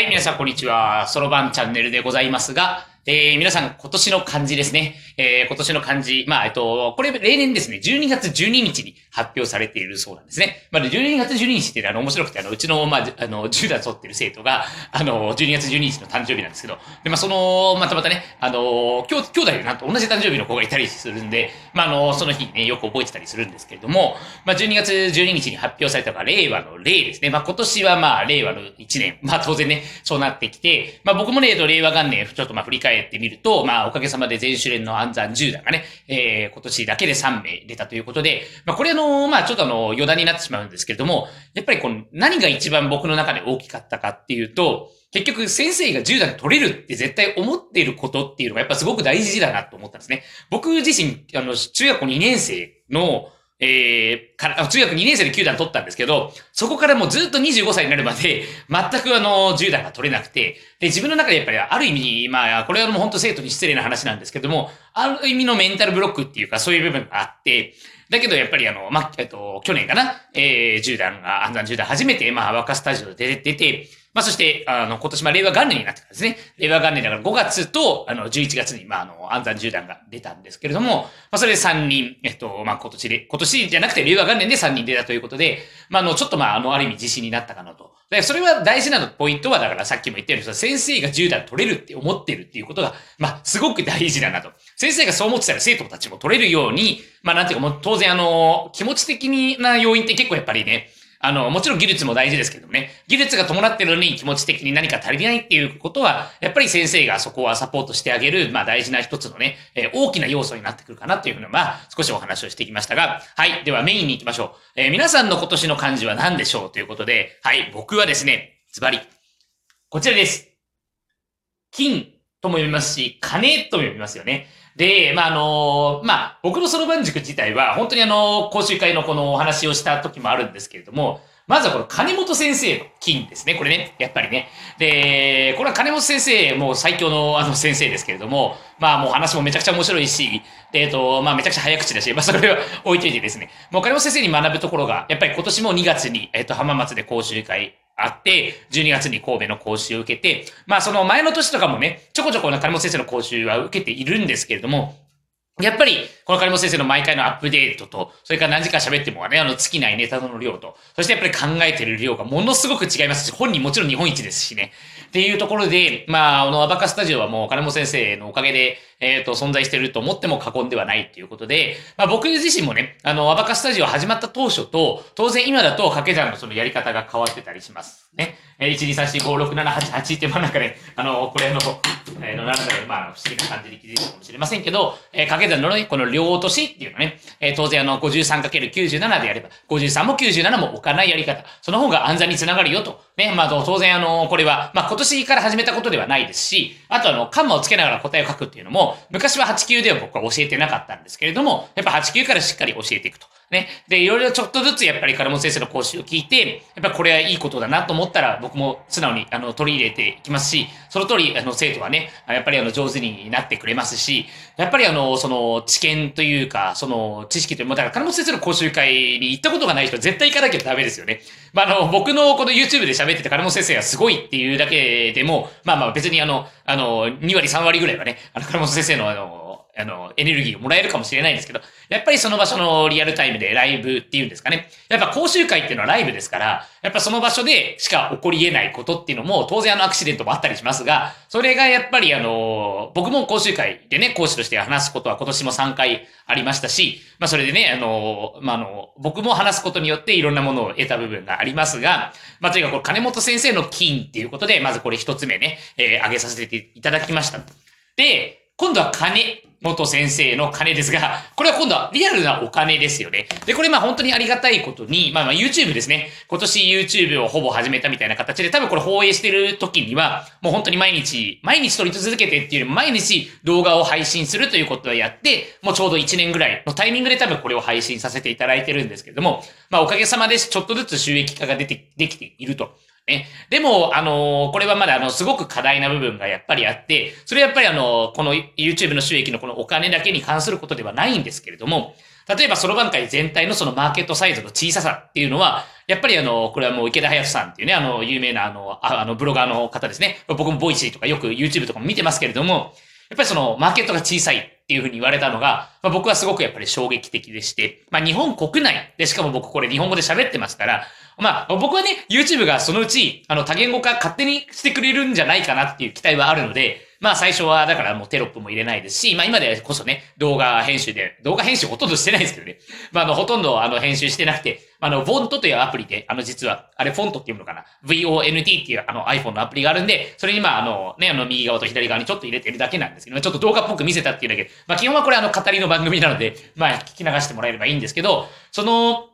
はい、皆さんこんにちは。そろばんチャンネルでございますが、えー、皆さん今年の漢字ですね。えー、今年の漢字。まあ、えっと、これ例年ですね、12月12日に発表されているそうなんですね。まあ、12月12日ってあの、面白くて、あの、うちの、まあ、あの、10代取ってる生徒が、あの、12月12日の誕生日なんですけど、で、まあ、その、またまたね、あの、兄兄弟でなんと同じ誕生日の子がいたりするんで、まあ、あの、その日ね、よく覚えてたりするんですけれども、まあ、12月12日に発表されたのが、令和の令ですね。まあ、今年はまあ、令和の1年。まあ、当然ね、そうなってきて、まあ、僕もね、令和元年、ちょっとまあ、振り返ってみると、まあ、おかげさまで全種連の暗算10段がね、えー、今年だけで3名出たということで、まあ、これあの、まあ、ちょっとあの、余談になってしまうんですけれども、やっぱりこの、何が一番僕の中で大きかったかっていうと、結局先生が10段取れるって絶対思っていることっていうのがやっぱすごく大事だなと思ったんですね。僕自身、あの、中学校2年生の、えー、から、中学2年生で9段取ったんですけど、そこからもうずっと25歳になるまで、全くあの、10段が取れなくて、で、自分の中でやっぱりある意味、まあ、これはもう本当生徒に失礼な話なんですけども、ある意味のメンタルブロックっていうか、そういう部分があって、だけどやっぱりあの、まあ、えっと、去年かな、えー、10段が、暗算10段初めて、まあ、若スタジオで出て、まあ、そして、あの、今年、まあ、令和元年になってからですね。令和元年だから5月と、あの、11月に、まあ、あの、暗算10段が出たんですけれども、まあ、それで3人、えっと、まあ、今年で、今年じゃなくて、令和元年で3人出たということで、まあ、あの、ちょっと、まあ、あの、ある意味自信になったかなと。で、それは大事なポイントは、だからさっきも言ったように、先生が10段取れるって思ってるっていうことが、まあ、すごく大事だなと。先生がそう思ってたら生徒たちも取れるように、まあ、なんていうか、もう当然、あの、気持ち的な要因って結構やっぱりね、あの、もちろん技術も大事ですけどね、技術が伴ってるのに気持ち的に何か足りないっていうことは、やっぱり先生がそこはサポートしてあげる、まあ大事な一つのね、えー、大きな要素になってくるかなっていうふうな、まあ少しお話をしてきましたが、はい。ではメインに行きましょう。えー、皆さんの今年の漢字は何でしょうということで、はい。僕はですね、ズバリ、こちらです。金とも読みますし、金とも読みますよね。で、まあ、あの、まあ、僕のそろばん塾自体は、本当にあの、講習会のこのお話をした時もあるんですけれども、まずはこの金本先生の金ですね。これね、やっぱりね。で、これは金本先生、もう最強のあの先生ですけれども、まあもう話もめちゃくちゃ面白いし、で、えっと、まあめちゃくちゃ早口だし、まあそれは置いといてですね。もう金本先生に学ぶところが、やっぱり今年も2月に、えっと、浜松で講習会あって、12月に神戸の講習を受けて、まあその前の年とかもね、ちょこちょこな金本先生の講習は受けているんですけれども、やっぱり、この金本先生の毎回のアップデートと、それから何時間喋ってもね、あの、尽きないネタの量と、そしてやっぱり考えてる量がものすごく違いますし、本人もちろん日本一ですしね。っていうところで、まあ、あの、アバカスタジオはもう金本先生のおかげで、えっ、ー、と、存在してると思っても過言ではないということで、まあ僕自身もね、あの、アバカスタジオ始まった当初と、当然今だと掛け算のそのやり方が変わってたりします。ね。えー、1、2、3、4、5、6、7、8、8って、まあなんかね、あの、これの、えー、の、なんだろう、まあ、不思議な感じに気づいたかもしれませんけど、えー、掛け算のね、この両落としっていうのね、えー、当然あの、53×97 でやれば、53も97も置かないやり方、その方が暗算につながるよと。ね、まあ、当然あの、これは、まあ今年から始めたことではないですし、あとあの、カンマをつけながら答えを書くっていうのも、昔は8級では僕は教えてなかったんですけれども、やっぱ8級からしっかり教えていくと。ね。で、いろいろちょっとずつやっぱり金本先生の講習を聞いて、やっぱこれはいいことだなと思ったら、僕も素直にあの取り入れていきますし、その通り、あの生徒はね、やっぱりあの上手になってくれますし、やっぱりあの、その知見というか、その知識というも、だから金本先生の講習会に行ったことがない人は絶対行かなきゃダメですよね。まあ、あの、僕のこの YouTube で喋ってて金本先生がすごいっていうだけでも、まあまあ別にあの、あの、2割3割ぐらいはね、あの、金本先生のあの、あの、エネルギーをもらえるかもしれないんですけど、やっぱりその場所のリアルタイムでライブっていうんですかね。やっぱ講習会っていうのはライブですから、やっぱその場所でしか起こり得ないことっていうのも、当然あのアクシデントもあったりしますが、それがやっぱりあの、僕も講習会でね、講師として話すことは今年も3回ありましたし、まあそれでね、あの、まあの、僕も話すことによっていろんなものを得た部分がありますが、まあとにかく金本先生の金っていうことで、まずこれ一つ目ね、えー、挙げさせていただきました。で、今度は金。元先生の金ですが、これは今度はリアルなお金ですよね。で、これまあ本当にありがたいことに、まあまあ YouTube ですね。今年 YouTube をほぼ始めたみたいな形で、多分これ放映してる時には、もう本当に毎日、毎日撮り続けてっていうよりも毎日動画を配信するということをやって、もうちょうど1年ぐらいのタイミングで多分これを配信させていただいてるんですけれども、まあおかげさまでちょっとずつ収益化が出て、できていると。ね。でも、あの、これはまだあの、すごく課題な部分がやっぱりあって、それはやっぱりあの、この YouTube の収益のこのお金だけに関することではないんですけれども、例えば、そろばん界全体のそのマーケットサイズの小ささっていうのは、やっぱりあの、これはもう池田隼人さんっていうね、あの、有名なあの、あの、ブロガーの方ですね。僕も Voicy とかよく YouTube とかも見てますけれども、やっぱりその、マーケットが小さいっていうふうに言われたのが、まあ、僕はすごくやっぱり衝撃的でして、まあ、日本国内で、しかも僕これ日本語で喋ってますから、まあ、僕はね、YouTube がそのうち、あの、多言語化勝手にしてくれるんじゃないかなっていう期待はあるので、まあ最初はだからもうテロップも入れないですし、まあ今でこそね、動画編集で、動画編集ほとんどしてないですけどね。まああの、ほとんどあの編集してなくて、あの、フォントというアプリで、あの実は、あれフォントっていうのかな ?VONT っていうあの iPhone のアプリがあるんで、それにまああの、ね、あの右側と左側にちょっと入れてるだけなんですけど、ちょっと動画っぽく見せたっていうだけ。まあ基本はこれあの語りの番組なので、まあ聞き流してもらえればいいんですけど、その、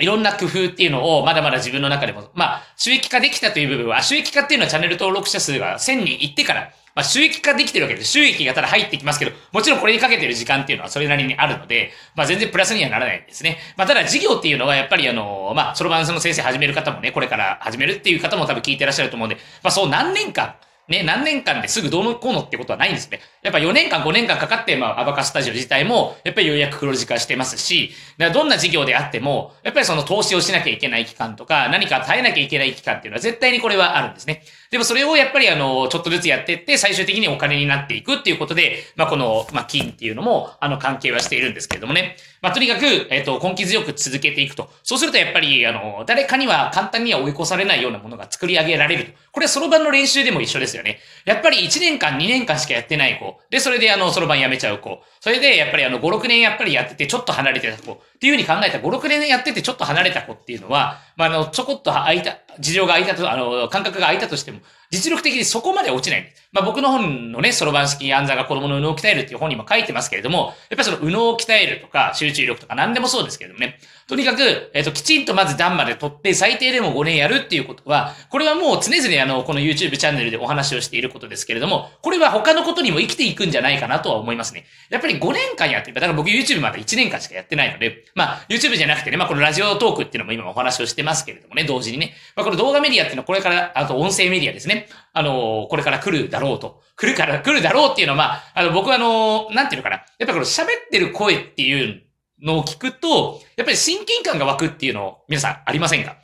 いろんな工夫っていうのをまだまだ自分の中でも、まあ、収益化できたという部分は、収益化っていうのはチャンネル登録者数が1000人いってから、まあ、収益化できてるわけで。収益がただ入ってきますけど、もちろんこれにかけてる時間っていうのはそれなりにあるので、まあ、全然プラスにはならないんですね。まあ、ただ事業っていうのはやっぱりあの、まあ、そろばんその先生始める方もね、これから始めるっていう方も多分聞いてらっしゃると思うんで、まあ、そう何年間、ね、何年間ですぐどうのこうのってことはないんですね。やっぱ4年間、5年間かかって、まあ、アバカスタジオ自体も、やっぱりようやく黒字化してますし、どんな事業であっても、やっぱりその投資をしなきゃいけない期間とか、何か耐えなきゃいけない期間っていうのは絶対にこれはあるんですね。でもそれをやっぱりあの、ちょっとずつやっていって、最終的にお金になっていくっていうことで、まあ、この、まあ、金っていうのも、あの、関係はしているんですけれどもね。まあ、とにかく、えっ、と、根気強く続けていくと。そうするとやっぱり、あの、誰かには簡単には追い越されないようなものが作り上げられると。これはそろばんの練習でも一緒ですよね。やっぱり1年間、2年間しかやってないこうで、それであの、そろばんやめちゃう子。それで、やっぱりあの、5、6年やっぱりやってて、ちょっと離れてた子。っていうふうに考えたら5、6年やっててちょっと離れた子っていうのは、まあ、あの、ちょこっと空いた、事情が空いたと、あの、感覚が空いたとしても、実力的にそこまで落ちない。まあ、僕の本のね、ソロバン式暗算が子供の右脳を鍛えるっていう本にも書いてますけれども、やっぱりその右脳を鍛えるとか、集中力とか何でもそうですけれどもね、とにかく、えっ、と、きちんとまず段まで取って、最低でも5年やるっていうことは、これはもう常々あの、この YouTube チャンネルでお話をしていることですけれども、これは他のことにも生きていくんじゃないかなとは思いますね。やっぱり5年間やってる。だから僕 YouTube まだ1年間しかやってないので、まあ、YouTube じゃなくてね、まあ、このラジオトークっていうのも今お話をしてますけれどもね、同時にね。まあ、この動画メディアっていうのはこれから、あと音声メディアですね。あの、これから来るだろうと。来るから、来るだろうっていうのは、まあ、あの、僕はあの、なんていうのかな。やっぱこの喋ってる声っていうのを聞くと、やっぱり親近感が湧くっていうのを、皆さんありませんか？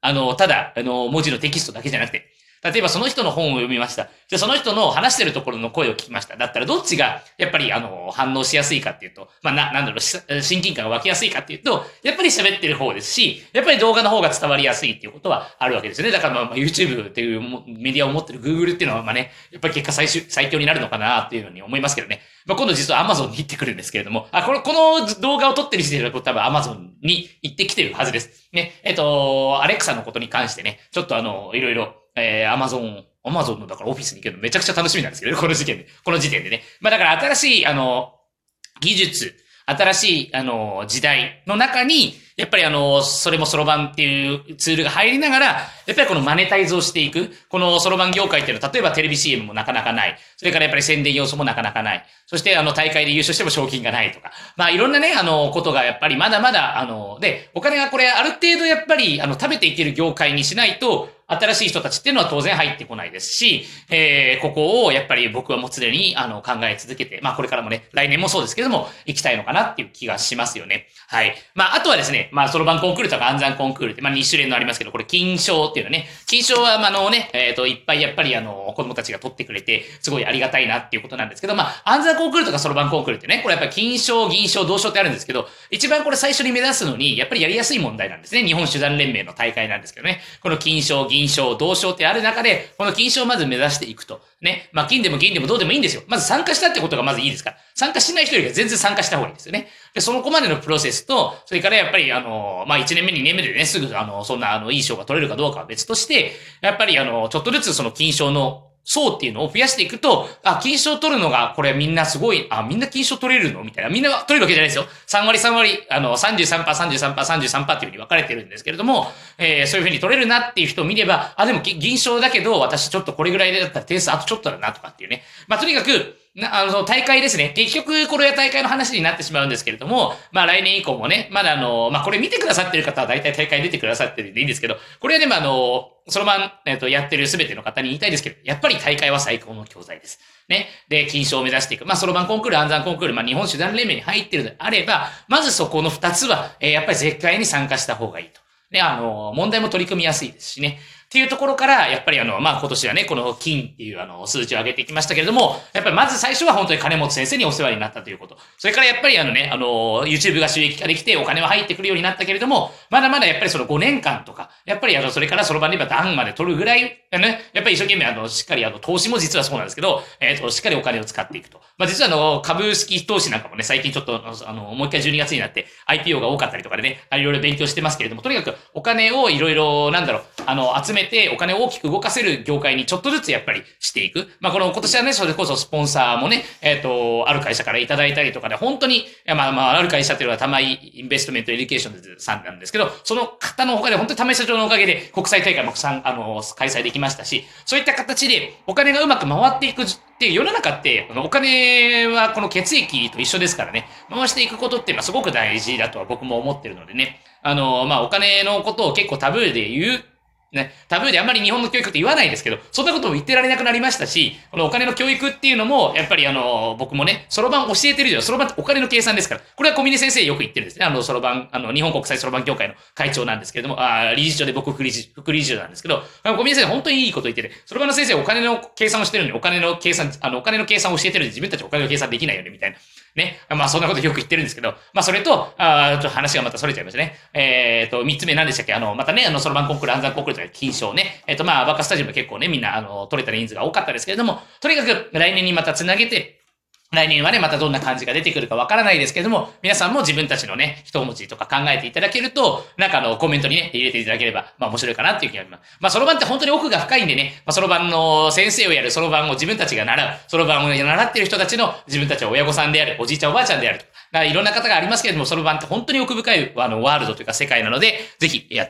あの、ただ、あの、文字のテキストだけじゃなくて、例えばその人の本を読みました。で、その人の話してるところの声を聞きました。だったらどっちが、やっぱり、あの、反応しやすいかっていうと、まあ、な、なんだろう、親近感が湧きやすいかっていうと、やっぱり喋ってる方ですし、やっぱり動画の方が伝わりやすいっていうことはあるわけですよね。だからまあ、YouTube っていうメディアを持ってる Google っていうのは、まね、やっぱり結果最終、最強になるのかなっていうのに思いますけどね。まあ、今度実は Amazon に行ってくるんですけれども、あ、この、この動画を撮ってる時点で多分 Amazon に行ってきてるはずです。ね、えっ、と、アレクサのことに関してね、ちょっとあの、いろいろ、えー、Amazon アマゾンのだからオフィスに行けるのめちゃくちゃ楽しみなんですけどね、この時点で。この時点でね。まあだから新しい、あの、技術、新しい、あの、時代の中に、やっぱりあの、それもそろばんっていうツールが入りながら、やっぱりこのマネタイズをしていく。このそろばん業界っていうのは、例えばテレビ CM もなかなかない。それからやっぱり宣伝要素もなかなかない。そしてあの、大会で優勝しても賞金がないとか。まあいろんなね、あの、ことがやっぱりまだまだ、あの、で、お金がこれある程度やっぱり、あの、食べていける業界にしないと、新しい人たちっていうのは当然入ってこないですし、えー、ここをやっぱり僕はもう常にあの考え続けて、まあこれからもね、来年もそうですけども、行きたいのかなっていう気がしますよね。はい。まああとはですね、まあそろばんコンクールとか暗算コンクールって、まあ2種類のありますけど、これ金賞っていうのね、金賞はあのね、えっ、ー、と、いっぱいやっぱりあの、子供たちが取ってくれて、すごいありがたいなっていうことなんですけど、まあ暗算コンクールとかそろばんコンクールってね、これやっぱ金賞、銀賞、銅賞ってあるんですけど、一番これ最初に目指すのに、やっぱりやりやすい問題なんですね。日本手段連盟の大会なんですけどね。この金賞、銀賞、銅賞ってある中で、この金賞をまず目指していくと。ね。まあ、金でも銀でもどうでもいいんですよ。まず参加したってことがまずいいですから。参加しない人よりは全然参加した方がいいですよね。で、その子までのプロセスと、それからやっぱり、あの、まあ、1年目、2年目でね、すぐ、あの、そんな、あの、いい賞が取れるかどうかは別として、やっぱり、あの、ちょっとずつその金賞の層っていうのを増やしていくと、あ、金賞取るのが、これみんなすごい、あ、みんな金賞取れるの？みたいな。みんな取れるわけじゃないですよ。3割3割、あの、33%、33%、33%っていうふうに分かれてるんですけれども、えー、そういうふうに取れるなっていう人を見れば、あ、でも銀賞だけど、私ちょっとこれぐらいだったら点数あとちょっとだなとかっていうね。まあ、とにかく、な、あの、大会ですね。結局、これは大会の話になってしまうんですけれども、まあ来年以降もね、まだあの、まあこれ見てくださってる方は大体大会出てくださってるんでいいんですけど、これはでもあの、そのまん、えっ、と、やってるすべての方に言いたいですけど、やっぱり大会は最高の教材です。ね。で、金賞を目指していく。まあ、そろばんコンクール、暗算コンクール、まあ、日本手段連盟に入ってるのであれば、まずそこの二つは、えー、やっぱり絶対に参加した方がいいと。ね、あの、問題も取り組みやすいですしね。っていうところから、やっぱりあの、まあ、今年はね、この金っていうあの、数値を上げてきましたけれども、やっぱりまず最初は本当に金本先生にお世話になったということ。それからやっぱりあのね、あの、YouTube が収益化できてお金は入ってくるようになったけれども、まだまだやっぱりその5年間とか、やっぱりあの、それからそろばんで言えば段まで取るぐらい、ね、やっぱり一生懸命あの、しっかりあの、投資も実はそうなんですけど、えっ、ー、と、しっかりお金を使っていくと。まあ、実はあの、株式投資なんかもね、最近ちょっと、あの、もう一回12月になって IPO が多かったりとかでね、いろいろ勉強してますけれども、とにかくお金をいろいろ、なんだろう、あの、集めてお金を大きく動かせる業界にちょっとずつやっぱりしていく。まあ、この今年はね、それこそスポンサーもね、えっ、ー、と、ある会社からいただいたりとかで、本当に、まあまあ、ある会社っていうのは玉井インベストメントエデュケーションさんなんですけど、その方のおかで、本当に玉井社長のおかげで国際大会もさん、あの、開催できましたし、そういった形でお金がうまく回っていくって世の中って、お金はこの血液と一緒ですからね、回していくことって、ま、すごく大事だとは僕も思ってるのでね、あの、まあ、お金のことを結構タブーで言うね、タブーであんまり日本の教育って言わないですけど、そんなことも言ってられなくなりましたし、このお金の教育っていうのも、やっぱりあの、僕もね、そろばん教えてるじゃん。そろばんってお金の計算ですから。これは小峰先生よく言ってるんですね。あの、そろばん、あの、日本国際そろばん協会の会長なんですけれども、あ理事長で僕副理事、副理事長なんですけど、小峰先生本当にいいこと言ってて、そろばんの先生お金の計算をしてるのに、お金の計算、あの、お金の計算を教えてるのに自分たちお金の計算できないよね、みたいな。ね。まあそんなことよく言ってるんですけど、まあそれと、あちょっと話がまた逸れちゃいましたね。えっ、ー、と、三つ目何でしたっけ？あの、またね、あの、そろばんコンクール、暗算コンクールとか金賞ね。えっ、ー、と、まあ、バカスタジオも結構ね、みんな、あの、取れた人数が多かったですけれども、とにかく来年にまた繋げて、来年はね、またどんな感じが出てくるかわからないですけども、皆さんも自分たちのね、一文字とか考えていただけると、なんかあの、コメントにね、入れていただければ、まあ面白いかなっていう気があります。まあ、そろばんって本当に奥が深いんでね、まあ、そろばんの先生をやる、そろばんを自分たちが習う、そろばんを習っている人たちの自分たちは親御さんである、おじいちゃんおばあちゃんであると。だからいろんな方がありますけれども、そろばんって本当に奥深い、あの、ワールドというか世界なので、ぜひやって